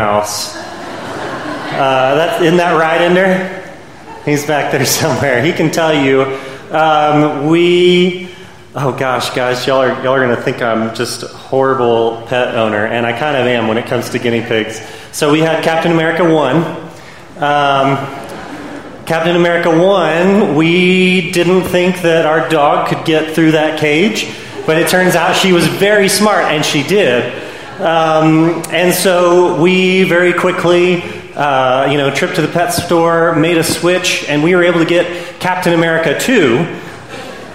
house. Uh, that, isn't that right, Ender? He's back there somewhere. He can tell you. Um, we, oh gosh, guys, y'all are, y'all are going to think I'm just a horrible pet owner, and I kind of am when it comes to guinea pigs. So we had Captain America 1. Um, Captain America 1, we didn't think that our dog could get through that cage, but it turns out she was very smart, and she did. Um, and so we very quickly uh, you know, trip to the pet store, made a switch, and we were able to get Captain America 2,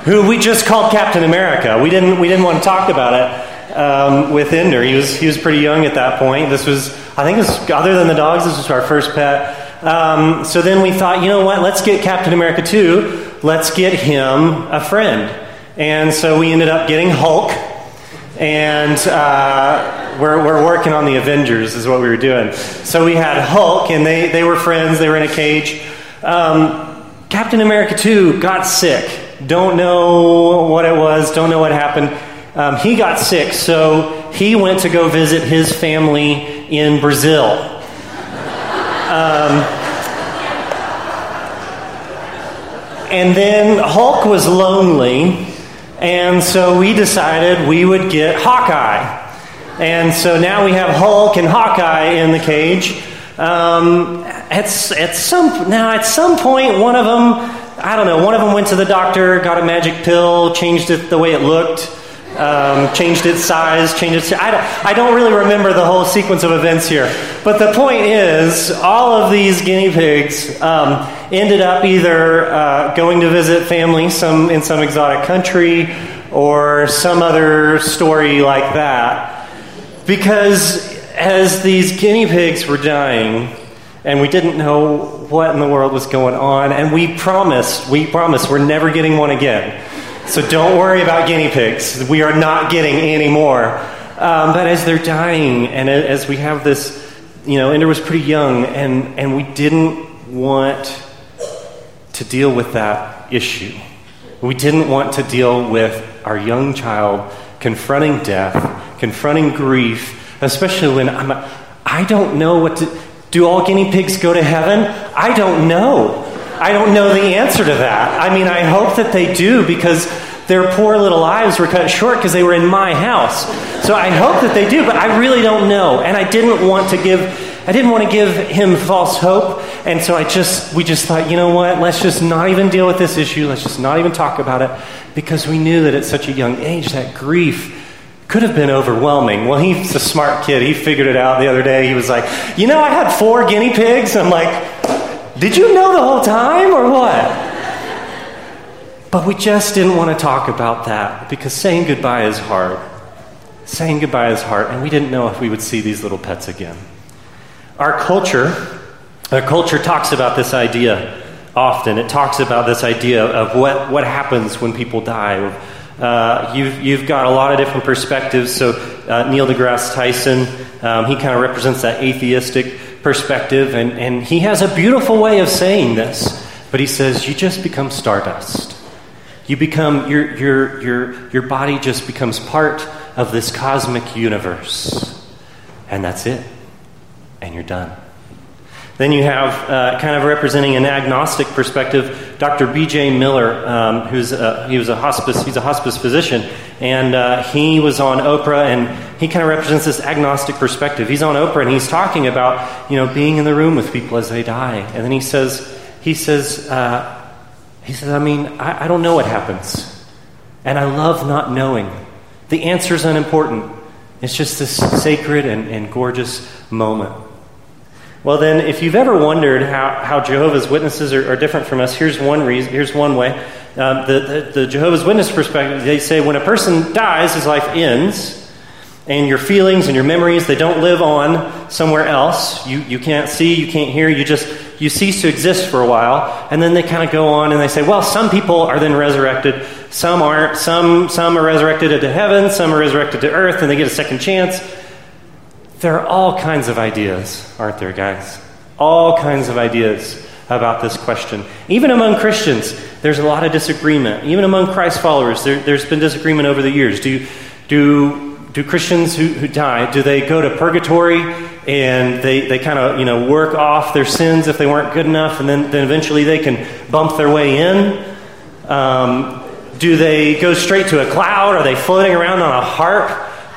who we just called Captain America. We didn't, we didn't want to talk about it um, with Ender. He was, he was pretty young at that point. This was, I think, was, other than the dogs, this was our first pet. Um, so then we thought, you know what, let's get Captain America 2, let's get him a friend. And so we ended up getting Hulk, and uh, we're, we're working on the Avengers, is what we were doing. So we had Hulk, and they, they were friends, they were in a cage. Um, Captain America 2 got sick. Don't know what it was, don't know what happened. Um, he got sick, so he went to go visit his family in Brazil. Um, and then Hulk was lonely, and so we decided we would get Hawkeye. And so now we have Hulk and Hawkeye in the cage. Um, at, at some now at some point, one of them, I don't know, one of them went to the doctor, got a magic pill, changed it the way it looked, um, changed its size, changed its. I don't, I don't really remember the whole sequence of events here. But the point is, all of these guinea pigs um, ended up either uh, going to visit family some in some exotic country or some other story like that. Because as these guinea pigs were dying, and we didn't know what in the world was going on, and we promised, we promised we're never getting one again. So don't worry about guinea pigs. We are not getting any more. Um, but as they're dying, and as we have this, you know, Ender was pretty young, and, and we didn't want to deal with that issue. We didn't want to deal with our young child confronting death, confronting grief, especially when I'm, I don't know what to. Do all guinea pigs go to heaven? I don't know. I don't know the answer to that. I mean, I hope that they do because their poor little lives were cut short because they were in my house. So I hope that they do, but I really don't know. And I didn't want to give I didn't want to give him false hope, and so I just we just thought, you know what? Let's just not even deal with this issue. Let's just not even talk about it because we knew that at such a young age that grief could have been overwhelming. Well, he's a smart kid. He figured it out the other day. He was like, "You know, I had four guinea pigs." I'm like, did you know the whole time or what? But we just didn't want to talk about that because saying goodbye is hard. Saying goodbye is hard, and we didn't know if we would see these little pets again. Our culture, our culture talks about this idea often. It talks about this idea of what, what happens when people die. Uh, you've, you've got a lot of different perspectives. So, uh, Neil deGrasse Tyson, um, he kind of represents that atheistic perspective, and, and he has a beautiful way of saying this. But he says, You just become stardust. You become, your, your, your, your body just becomes part of this cosmic universe. And that's it. And you're done. Then you have, uh, kind of representing an agnostic perspective, Dr. B.J. Miller, um, who's a, he was a hospice, he's a hospice physician, and uh, he was on Oprah, and he kind of represents this agnostic perspective. He's on Oprah, and he's talking about, you know, being in the room with people as they die, and then he says, he says, uh, he says, I mean, I, I don't know what happens, and I love not knowing. The answer is unimportant. It's just this sacred and, and gorgeous moment. Well, then, if you've ever wondered how, how Jehovah's Witnesses are, are different from us, here's one reason. Here's one way. Um, the, the, the, Jehovah's Witness perspective, they say when a person dies, his life ends, and your feelings and your memories they don't live on somewhere else. You you can't see, you can't hear. You just you cease to exist for a while, and then they kind of go on and they say, well, some people are then resurrected, some aren't. Some some are resurrected into heaven, some are resurrected to earth, and they get a second chance. There are all kinds of ideas, aren't there, guys? All kinds of ideas about this question. Even among Christians, there's a lot of disagreement. Even among Christ followers, there, has been disagreement over the years. Do, do, do Christians who, who die, do they go to purgatory and they, they kind of you know work off their sins if they weren't good enough, and then, then eventually they can bump their way in? Um, do they go straight to a cloud? Are they floating around on a harp,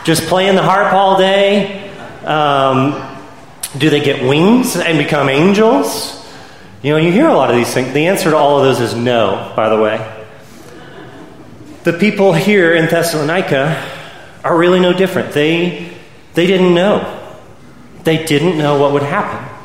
just playing the harp all day? Um, do they get wings and become angels? You know, you hear a lot of these things. The answer to all of those is no, by the way. The people here in Thessalonica are really no different. They, they didn't know. They didn't know what would happen.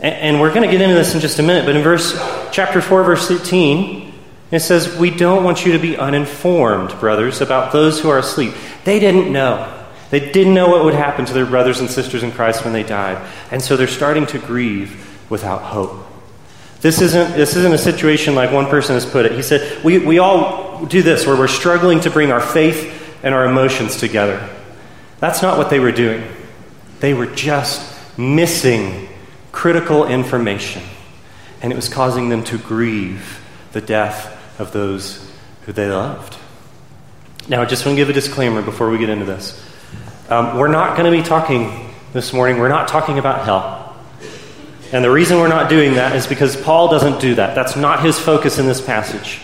And, and we're going to get into this in just a minute, but in verse chapter 4, verse 13, it says, We don't want you to be uninformed, brothers, about those who are asleep. They didn't know. They didn't know what would happen to their brothers and sisters in Christ when they died. And so they're starting to grieve without hope. This isn't, this isn't a situation like one person has put it. He said, we, we all do this where we're struggling to bring our faith and our emotions together. That's not what they were doing. They were just missing critical information, and it was causing them to grieve the death of those who they loved. Now, I just want to give a disclaimer before we get into this. Um, we're not going to be talking this morning, we're not talking about hell. And the reason we're not doing that is because Paul doesn't do that. That's not his focus in this passage.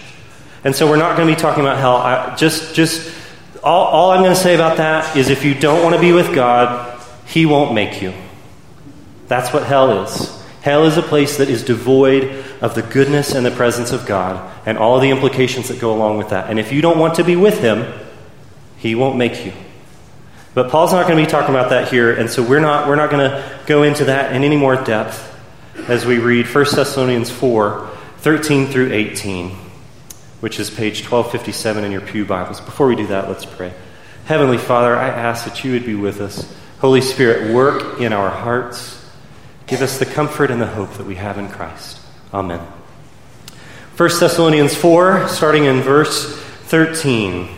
And so we're not going to be talking about hell. I, just, just all, all I'm going to say about that is if you don't want to be with God, He won't make you. That's what hell is. Hell is a place that is devoid of the goodness and the presence of God and all the implications that go along with that. And if you don't want to be with Him, He won't make you. But Paul's not going to be talking about that here, and so we're not, we're not going to go into that in any more depth as we read 1 Thessalonians 4 13 through 18, which is page 1257 in your Pew Bibles. Before we do that, let's pray. Heavenly Father, I ask that you would be with us. Holy Spirit, work in our hearts. Give us the comfort and the hope that we have in Christ. Amen. 1 Thessalonians 4, starting in verse 13.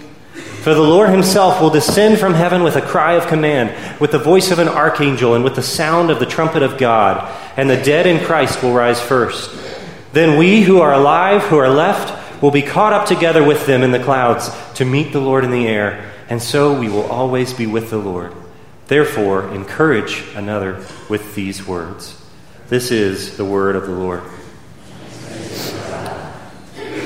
For the Lord himself will descend from heaven with a cry of command, with the voice of an archangel, and with the sound of the trumpet of God, and the dead in Christ will rise first. Then we who are alive, who are left, will be caught up together with them in the clouds to meet the Lord in the air, and so we will always be with the Lord. Therefore, encourage another with these words. This is the word of the Lord.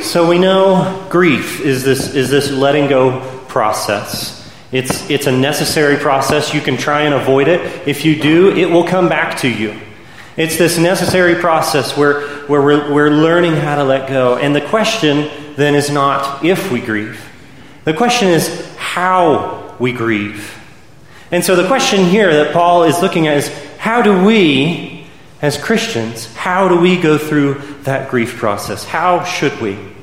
So we know grief is this, is this letting go process. It's, it's a necessary process. You can try and avoid it. If you do, it will come back to you. It's this necessary process where, where we're, we're learning how to let go. And the question then is not if we grieve, the question is how we grieve. And so the question here that Paul is looking at is how do we, as Christians, how do we go through that grief process? How should we?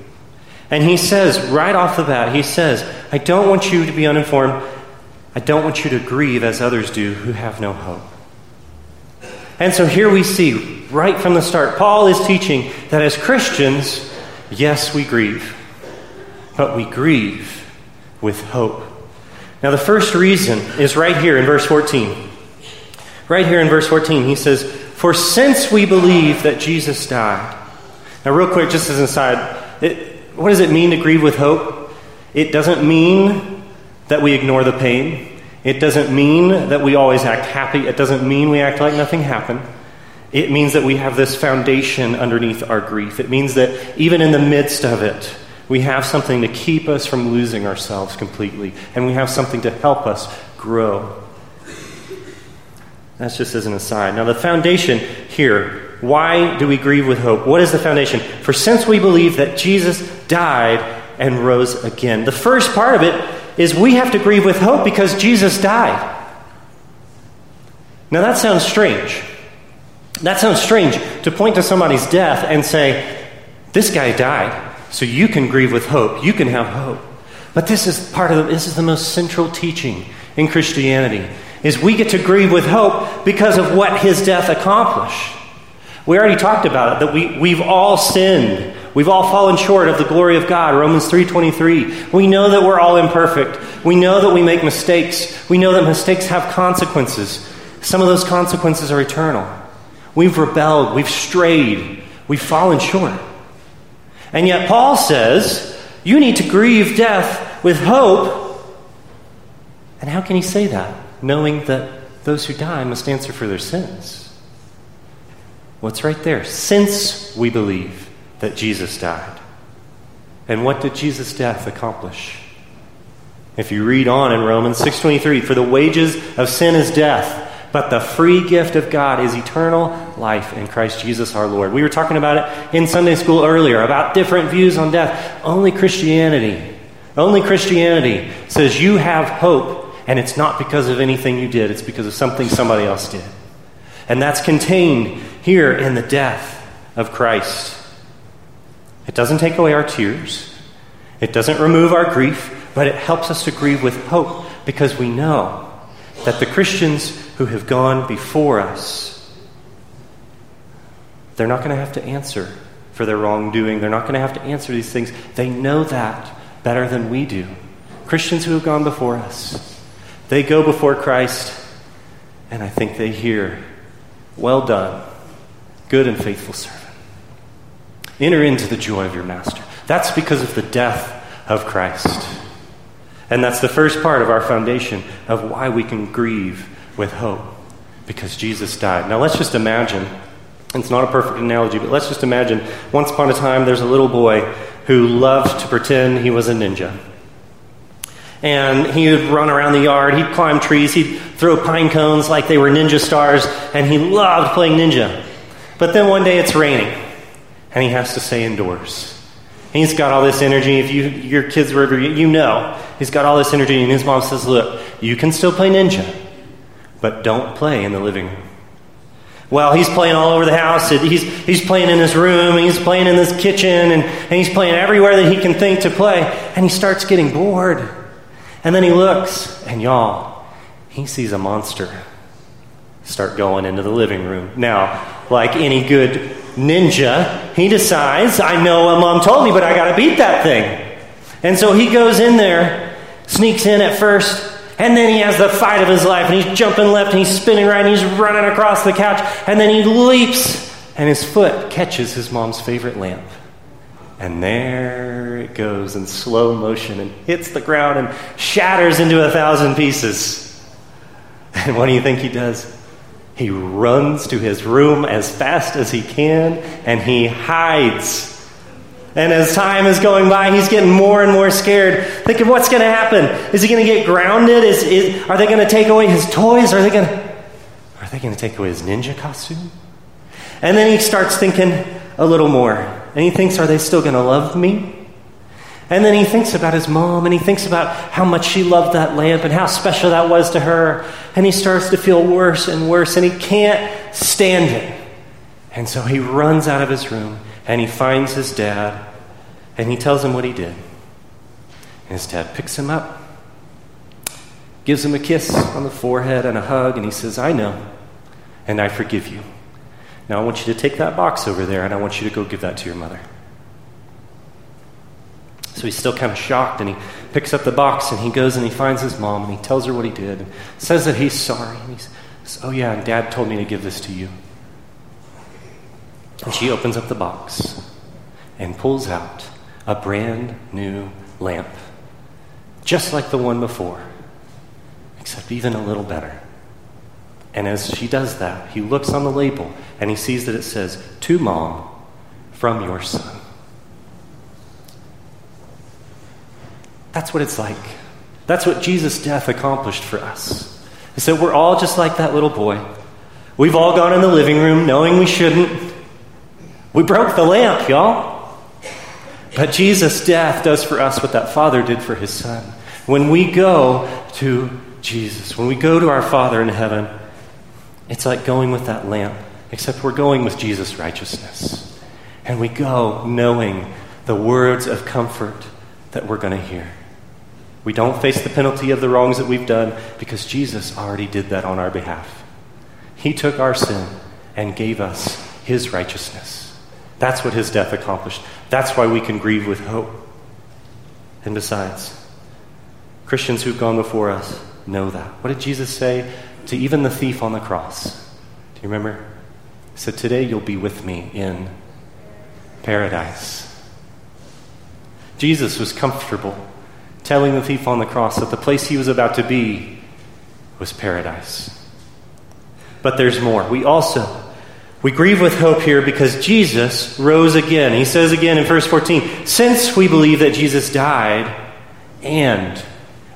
And he says, right off the bat, he says, I don't want you to be uninformed. I don't want you to grieve as others do who have no hope. And so here we see, right from the start, Paul is teaching that as Christians, yes, we grieve, but we grieve with hope. Now, the first reason is right here in verse 14. Right here in verse 14, he says, For since we believe that Jesus died. Now, real quick, just as an aside, it, what does it mean to grieve with hope? It doesn't mean that we ignore the pain. It doesn't mean that we always act happy. It doesn't mean we act like nothing happened. It means that we have this foundation underneath our grief. It means that even in the midst of it, we have something to keep us from losing ourselves completely, and we have something to help us grow. That's just as an aside. Now, the foundation here why do we grieve with hope? What is the foundation? For since we believe that Jesus died and rose again, the first part of it is we have to grieve with hope because Jesus died. Now that sounds strange. That sounds strange to point to somebody's death and say, This guy died, so you can grieve with hope. You can have hope. But this is part of the, this is the most central teaching in Christianity is we get to grieve with hope because of what his death accomplished. We already talked about it that we, we've all sinned. We've all fallen short of the glory of God, Romans 3:23. We know that we're all imperfect. We know that we make mistakes. We know that mistakes have consequences. Some of those consequences are eternal. We've rebelled, we've strayed, we've fallen short. And yet Paul says, you need to grieve death with hope. And how can he say that, knowing that those who die must answer for their sins? It's right there. Since we believe that Jesus died. And what did Jesus' death accomplish? If you read on in Romans 6:23, for the wages of sin is death, but the free gift of God is eternal life in Christ Jesus our Lord. We were talking about it in Sunday school earlier about different views on death. Only Christianity, only Christianity says you have hope, and it's not because of anything you did, it's because of something somebody else did. And that's contained here in the death of Christ. It doesn't take away our tears, it doesn't remove our grief, but it helps us to grieve with hope because we know that the Christians who have gone before us, they're not going to have to answer for their wrongdoing. They're not going to have to answer these things. They know that better than we do. Christians who have gone before us, they go before Christ, and I think they hear, Well done, good and faithful servant. Enter into the joy of your master. That's because of the death of Christ. And that's the first part of our foundation of why we can grieve with hope, because Jesus died. Now let's just imagine, it's not a perfect analogy, but let's just imagine once upon a time there's a little boy who loved to pretend he was a ninja. And he would run around the yard, he'd climb trees, he'd throw pine cones like they were ninja stars, and he loved playing ninja. But then one day it's raining and he has to stay indoors. He's got all this energy. If you, your kids were ever, you know, he's got all this energy. And his mom says, Look, you can still play ninja, but don't play in the living room. Well, he's playing all over the house. He's, he's playing in his room, he's playing in this kitchen, and, and he's playing everywhere that he can think to play. And he starts getting bored. And then he looks, and y'all, he sees a monster start going into the living room. Now, like any good ninja, he decides, I know what mom told me, but I got to beat that thing. And so he goes in there, sneaks in at first, and then he has the fight of his life, and he's jumping left, and he's spinning right, and he's running across the couch, and then he leaps, and his foot catches his mom's favorite lamp. And there it goes in slow motion and hits the ground and shatters into a thousand pieces. And what do you think he does? He runs to his room as fast as he can and he hides. And as time is going by, he's getting more and more scared, thinking, what's going to happen? Is he going to get grounded? Is, is, are they going to take away his toys? Are they going to, are they going to take away his ninja costume? And then he starts thinking a little more. And he thinks, are they still going to love me? And then he thinks about his mom and he thinks about how much she loved that lamp and how special that was to her. And he starts to feel worse and worse and he can't stand it. And so he runs out of his room and he finds his dad and he tells him what he did. And his dad picks him up, gives him a kiss on the forehead and a hug, and he says, I know, and I forgive you. Now I want you to take that box over there and I want you to go give that to your mother. So he's still kind of shocked and he picks up the box and he goes and he finds his mom and he tells her what he did and says that he's sorry. And he says, Oh, yeah, and dad told me to give this to you. And she opens up the box and pulls out a brand new lamp, just like the one before, except even a little better. And as she does that, he looks on the label and he sees that it says, To mom, from your son. That's what it's like. That's what Jesus' death accomplished for us. Said, We're all just like that little boy. We've all gone in the living room knowing we shouldn't. We broke the lamp, y'all. But Jesus' death does for us what that Father did for his Son. When we go to Jesus, when we go to our Father in heaven, it's like going with that lamp, except we're going with Jesus' righteousness. And we go knowing the words of comfort that we're going to hear. We don't face the penalty of the wrongs that we've done because Jesus already did that on our behalf. He took our sin and gave us his righteousness. That's what his death accomplished. That's why we can grieve with hope. And besides, Christians who've gone before us know that. What did Jesus say to even the thief on the cross? Do you remember? He said, Today you'll be with me in paradise. Jesus was comfortable telling the thief on the cross that the place he was about to be was paradise. But there's more. We also we grieve with hope here because Jesus rose again. He says again in verse 14, since we believe that Jesus died and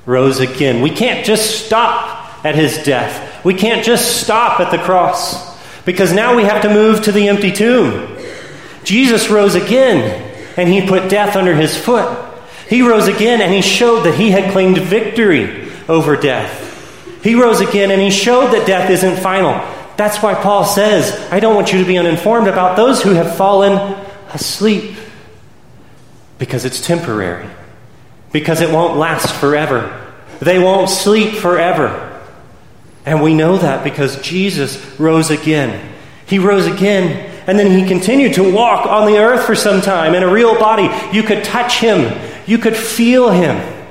rose again, we can't just stop at his death. We can't just stop at the cross because now we have to move to the empty tomb. Jesus rose again and he put death under his foot. He rose again and he showed that he had claimed victory over death. He rose again and he showed that death isn't final. That's why Paul says, I don't want you to be uninformed about those who have fallen asleep. Because it's temporary. Because it won't last forever. They won't sleep forever. And we know that because Jesus rose again. He rose again, and then he continued to walk on the earth for some time in a real body. You could touch him, you could feel him.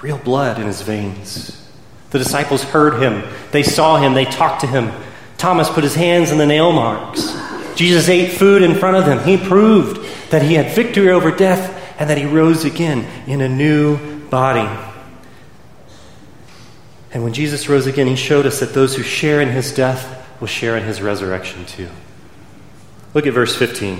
Real blood in his veins. The disciples heard him, they saw him, they talked to him. Thomas put his hands in the nail marks. Jesus ate food in front of them. He proved that he had victory over death and that he rose again in a new body. And when Jesus rose again, he showed us that those who share in his death will share in his resurrection too. Look at verse 15.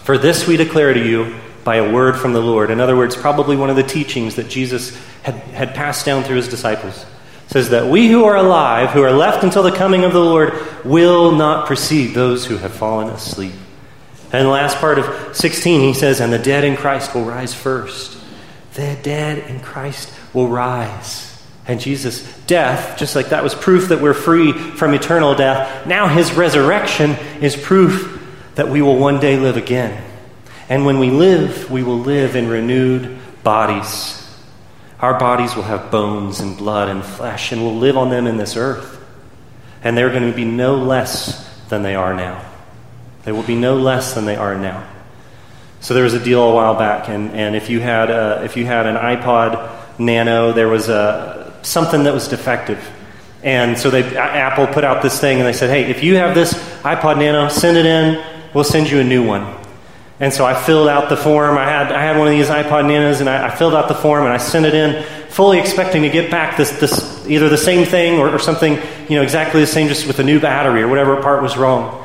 For this we declare to you by a word from the Lord. In other words, probably one of the teachings that Jesus had, had passed down through his disciples. says that we who are alive, who are left until the coming of the Lord, will not precede those who have fallen asleep. And the last part of 16, he says, And the dead in Christ will rise first. The dead in Christ will rise. And Jesus' death, just like that was proof that we're free from eternal death, now his resurrection is proof that we will one day live again. And when we live, we will live in renewed bodies. Our bodies will have bones and blood and flesh, and we'll live on them in this earth. And they're going to be no less than they are now. They will be no less than they are now. So there was a deal a while back, and, and if, you had a, if you had an iPod Nano, there was a, something that was defective. And so they, Apple put out this thing, and they said, hey, if you have this iPod Nano, send it in, we'll send you a new one. And so I filled out the form. I had, I had one of these iPod Nanos, and I, I filled out the form and I sent it in, fully expecting to get back this, this either the same thing or, or something, you know, exactly the same, just with a new battery or whatever part was wrong.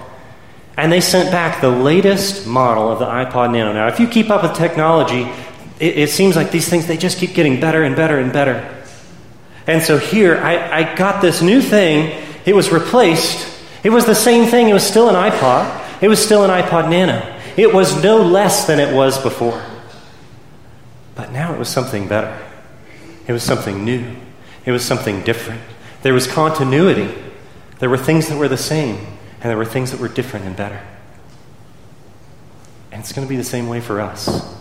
And they sent back the latest model of the iPod Nano. Now, if you keep up with technology, it, it seems like these things they just keep getting better and better and better. And so here, I, I got this new thing. It was replaced. It was the same thing. It was still an iPod. It was still an iPod Nano. It was no less than it was before. But now it was something better. It was something new. It was something different. There was continuity. There were things that were the same, and there were things that were different and better. And it's going to be the same way for us.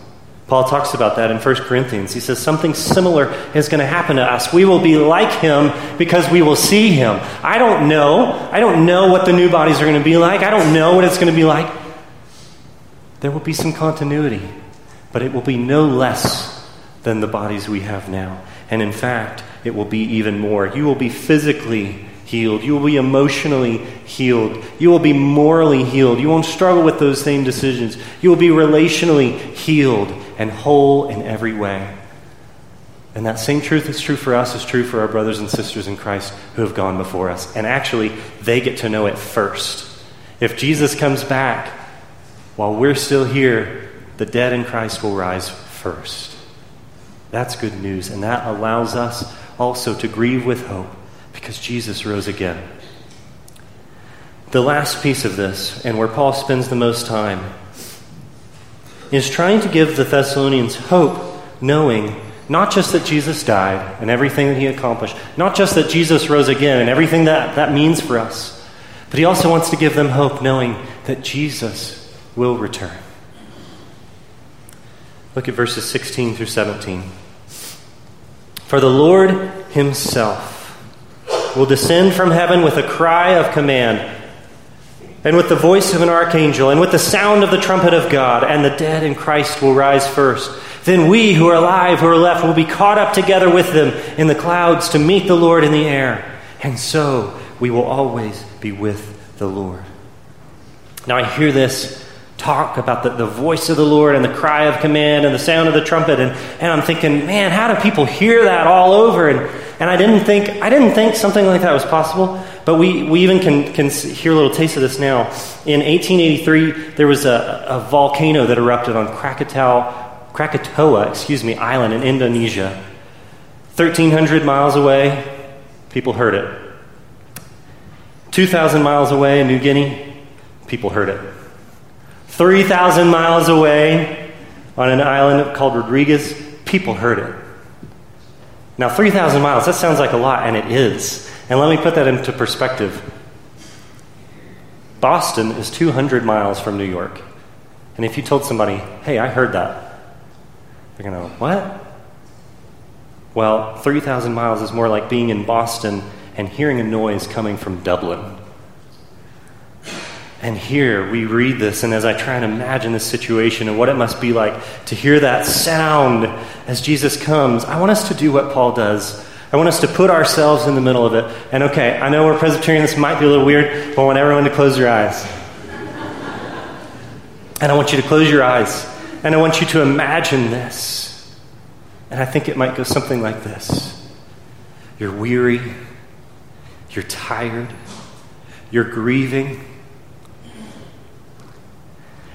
Paul talks about that in 1 Corinthians. He says something similar is going to happen to us. We will be like him because we will see him. I don't know. I don't know what the new bodies are going to be like. I don't know what it's going to be like. There will be some continuity, but it will be no less than the bodies we have now. And in fact, it will be even more. You will be physically healed. You will be emotionally healed. You will be morally healed. You won't struggle with those same decisions. You will be relationally healed and whole in every way. And that same truth is true for us, is true for our brothers and sisters in Christ who have gone before us. And actually, they get to know it first. If Jesus comes back, while we're still here, the dead in Christ will rise first. That's good news, and that allows us also to grieve with hope because Jesus rose again. The last piece of this, and where Paul spends the most time, is trying to give the Thessalonians hope, knowing not just that Jesus died and everything that he accomplished, not just that Jesus rose again and everything that that means for us, but he also wants to give them hope, knowing that Jesus will return. Look at verses 16 through 17. For the Lord himself will descend from heaven with a cry of command, and with the voice of an archangel, and with the sound of the trumpet of God, and the dead in Christ will rise first. Then we who are alive, who are left, will be caught up together with them in the clouds to meet the Lord in the air. And so we will always be with the Lord. Now I hear this talk about the, the voice of the Lord and the cry of command and the sound of the trumpet, and, and I'm thinking, man, how do people hear that all over? And, and I didn't think I didn't think something like that was possible. But we, we even can, can hear a little taste of this now. In 1883, there was a, a volcano that erupted on Krakatau, Krakatoa, excuse me, island in Indonesia. 1,300 miles away, people heard it. 2,000 miles away in New Guinea, people heard it. 3,000 miles away on an island called Rodrigues, people heard it. Now, 3,000 miles, that sounds like a lot, and it is. And let me put that into perspective. Boston is 200 miles from New York. And if you told somebody, hey, I heard that, they're going to, go, what? Well, 3,000 miles is more like being in Boston and hearing a noise coming from Dublin. And here we read this, and as I try and imagine this situation and what it must be like to hear that sound as Jesus comes, I want us to do what Paul does. I want us to put ourselves in the middle of it. And okay, I know we're Presbyterian, this might be a little weird, but I want everyone to close your eyes. And I want you to close your eyes. And I want you to imagine this. And I think it might go something like this You're weary, you're tired, you're grieving.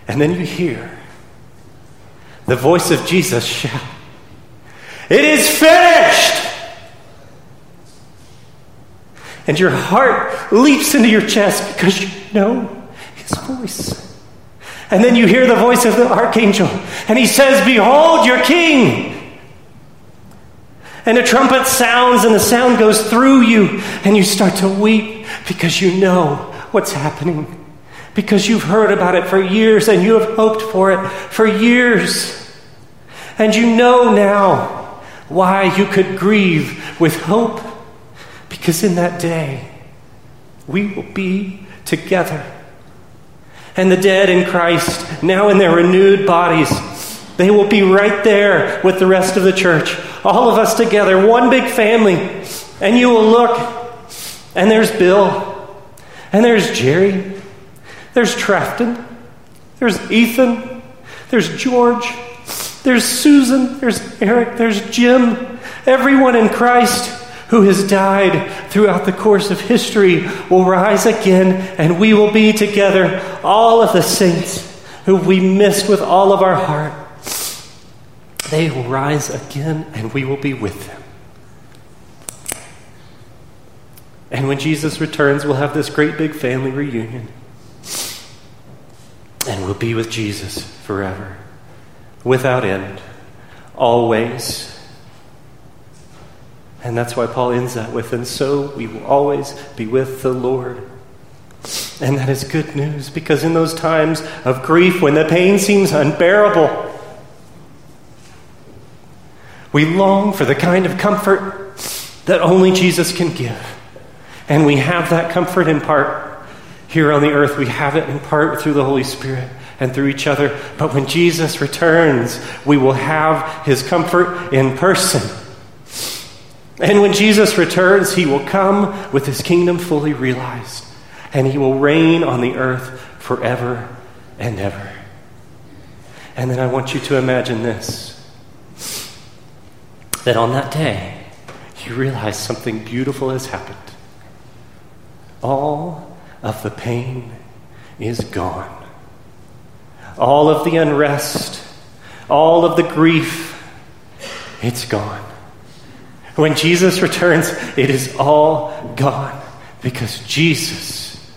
And then you hear the voice of Jesus shout, It is finished! And your heart leaps into your chest because you know his voice. And then you hear the voice of the archangel, and he says, Behold your king! And a trumpet sounds, and the sound goes through you, and you start to weep because you know what's happening. Because you've heard about it for years, and you have hoped for it for years. And you know now why you could grieve with hope. Because in that day, we will be together. And the dead in Christ, now in their renewed bodies, they will be right there with the rest of the church, all of us together, one big family. And you will look, and there's Bill, and there's Jerry, there's Trafton, there's Ethan, there's George, there's Susan, there's Eric, there's Jim. Everyone in Christ who has died throughout the course of history will rise again, and we will be together, all of the saints who we missed with all of our heart. They will rise again, and we will be with them. And when Jesus returns, we'll have this great big family reunion. And we'll be with Jesus forever, without end, always. And that's why Paul ends that with, and so we will always be with the Lord. And that is good news because in those times of grief, when the pain seems unbearable, we long for the kind of comfort that only Jesus can give. And we have that comfort in part here on the earth. We have it in part through the Holy Spirit and through each other. But when Jesus returns, we will have his comfort in person. And when Jesus returns, he will come with his kingdom fully realized, and he will reign on the earth forever and ever. And then I want you to imagine this that on that day, you realize something beautiful has happened. All of the pain is gone. All of the unrest, all of the grief, it's gone. When Jesus returns, it is all gone because Jesus,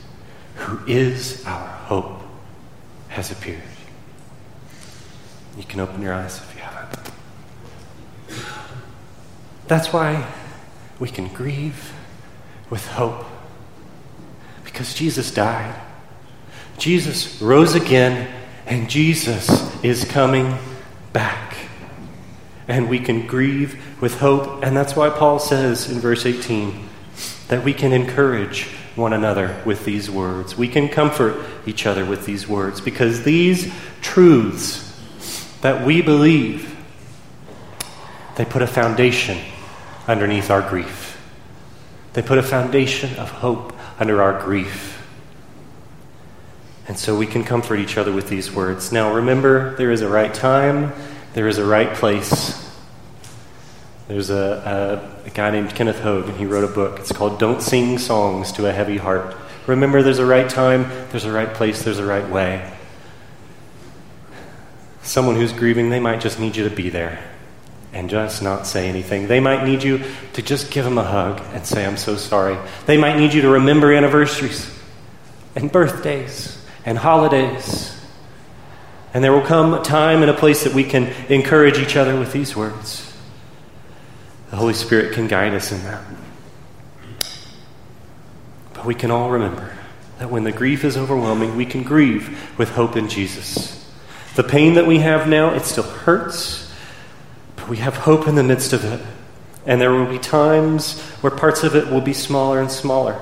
who is our hope, has appeared. You can open your eyes if you haven't. That's why we can grieve with hope because Jesus died. Jesus rose again, and Jesus is coming back. And we can grieve with hope. And that's why Paul says in verse 18 that we can encourage one another with these words. We can comfort each other with these words because these truths that we believe, they put a foundation underneath our grief. They put a foundation of hope under our grief. And so we can comfort each other with these words. Now remember, there is a right time, there is a right place. There's a, a, a guy named Kenneth Haugk, and he wrote a book. It's called Don't Sing Songs to a Heavy Heart. Remember, there's a right time, there's a right place, there's a right way. Someone who's grieving, they might just need you to be there and just not say anything. They might need you to just give them a hug and say, I'm so sorry. They might need you to remember anniversaries and birthdays and holidays. And there will come a time and a place that we can encourage each other with these words. The Holy Spirit can guide us in that. But we can all remember that when the grief is overwhelming, we can grieve with hope in Jesus. The pain that we have now, it still hurts, but we have hope in the midst of it. And there will be times where parts of it will be smaller and smaller.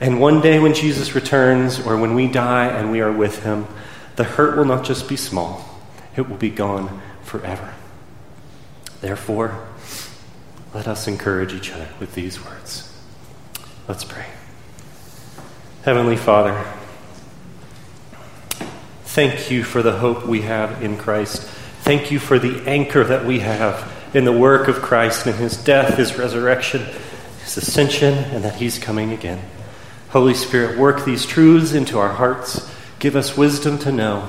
And one day when Jesus returns, or when we die and we are with him, the hurt will not just be small, it will be gone forever. Therefore, let us encourage each other with these words. Let's pray. Heavenly Father, thank you for the hope we have in Christ. Thank you for the anchor that we have in the work of Christ and his death, his resurrection, his ascension, and that he's coming again. Holy Spirit, work these truths into our hearts. Give us wisdom to know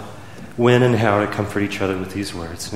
when and how to comfort each other with these words.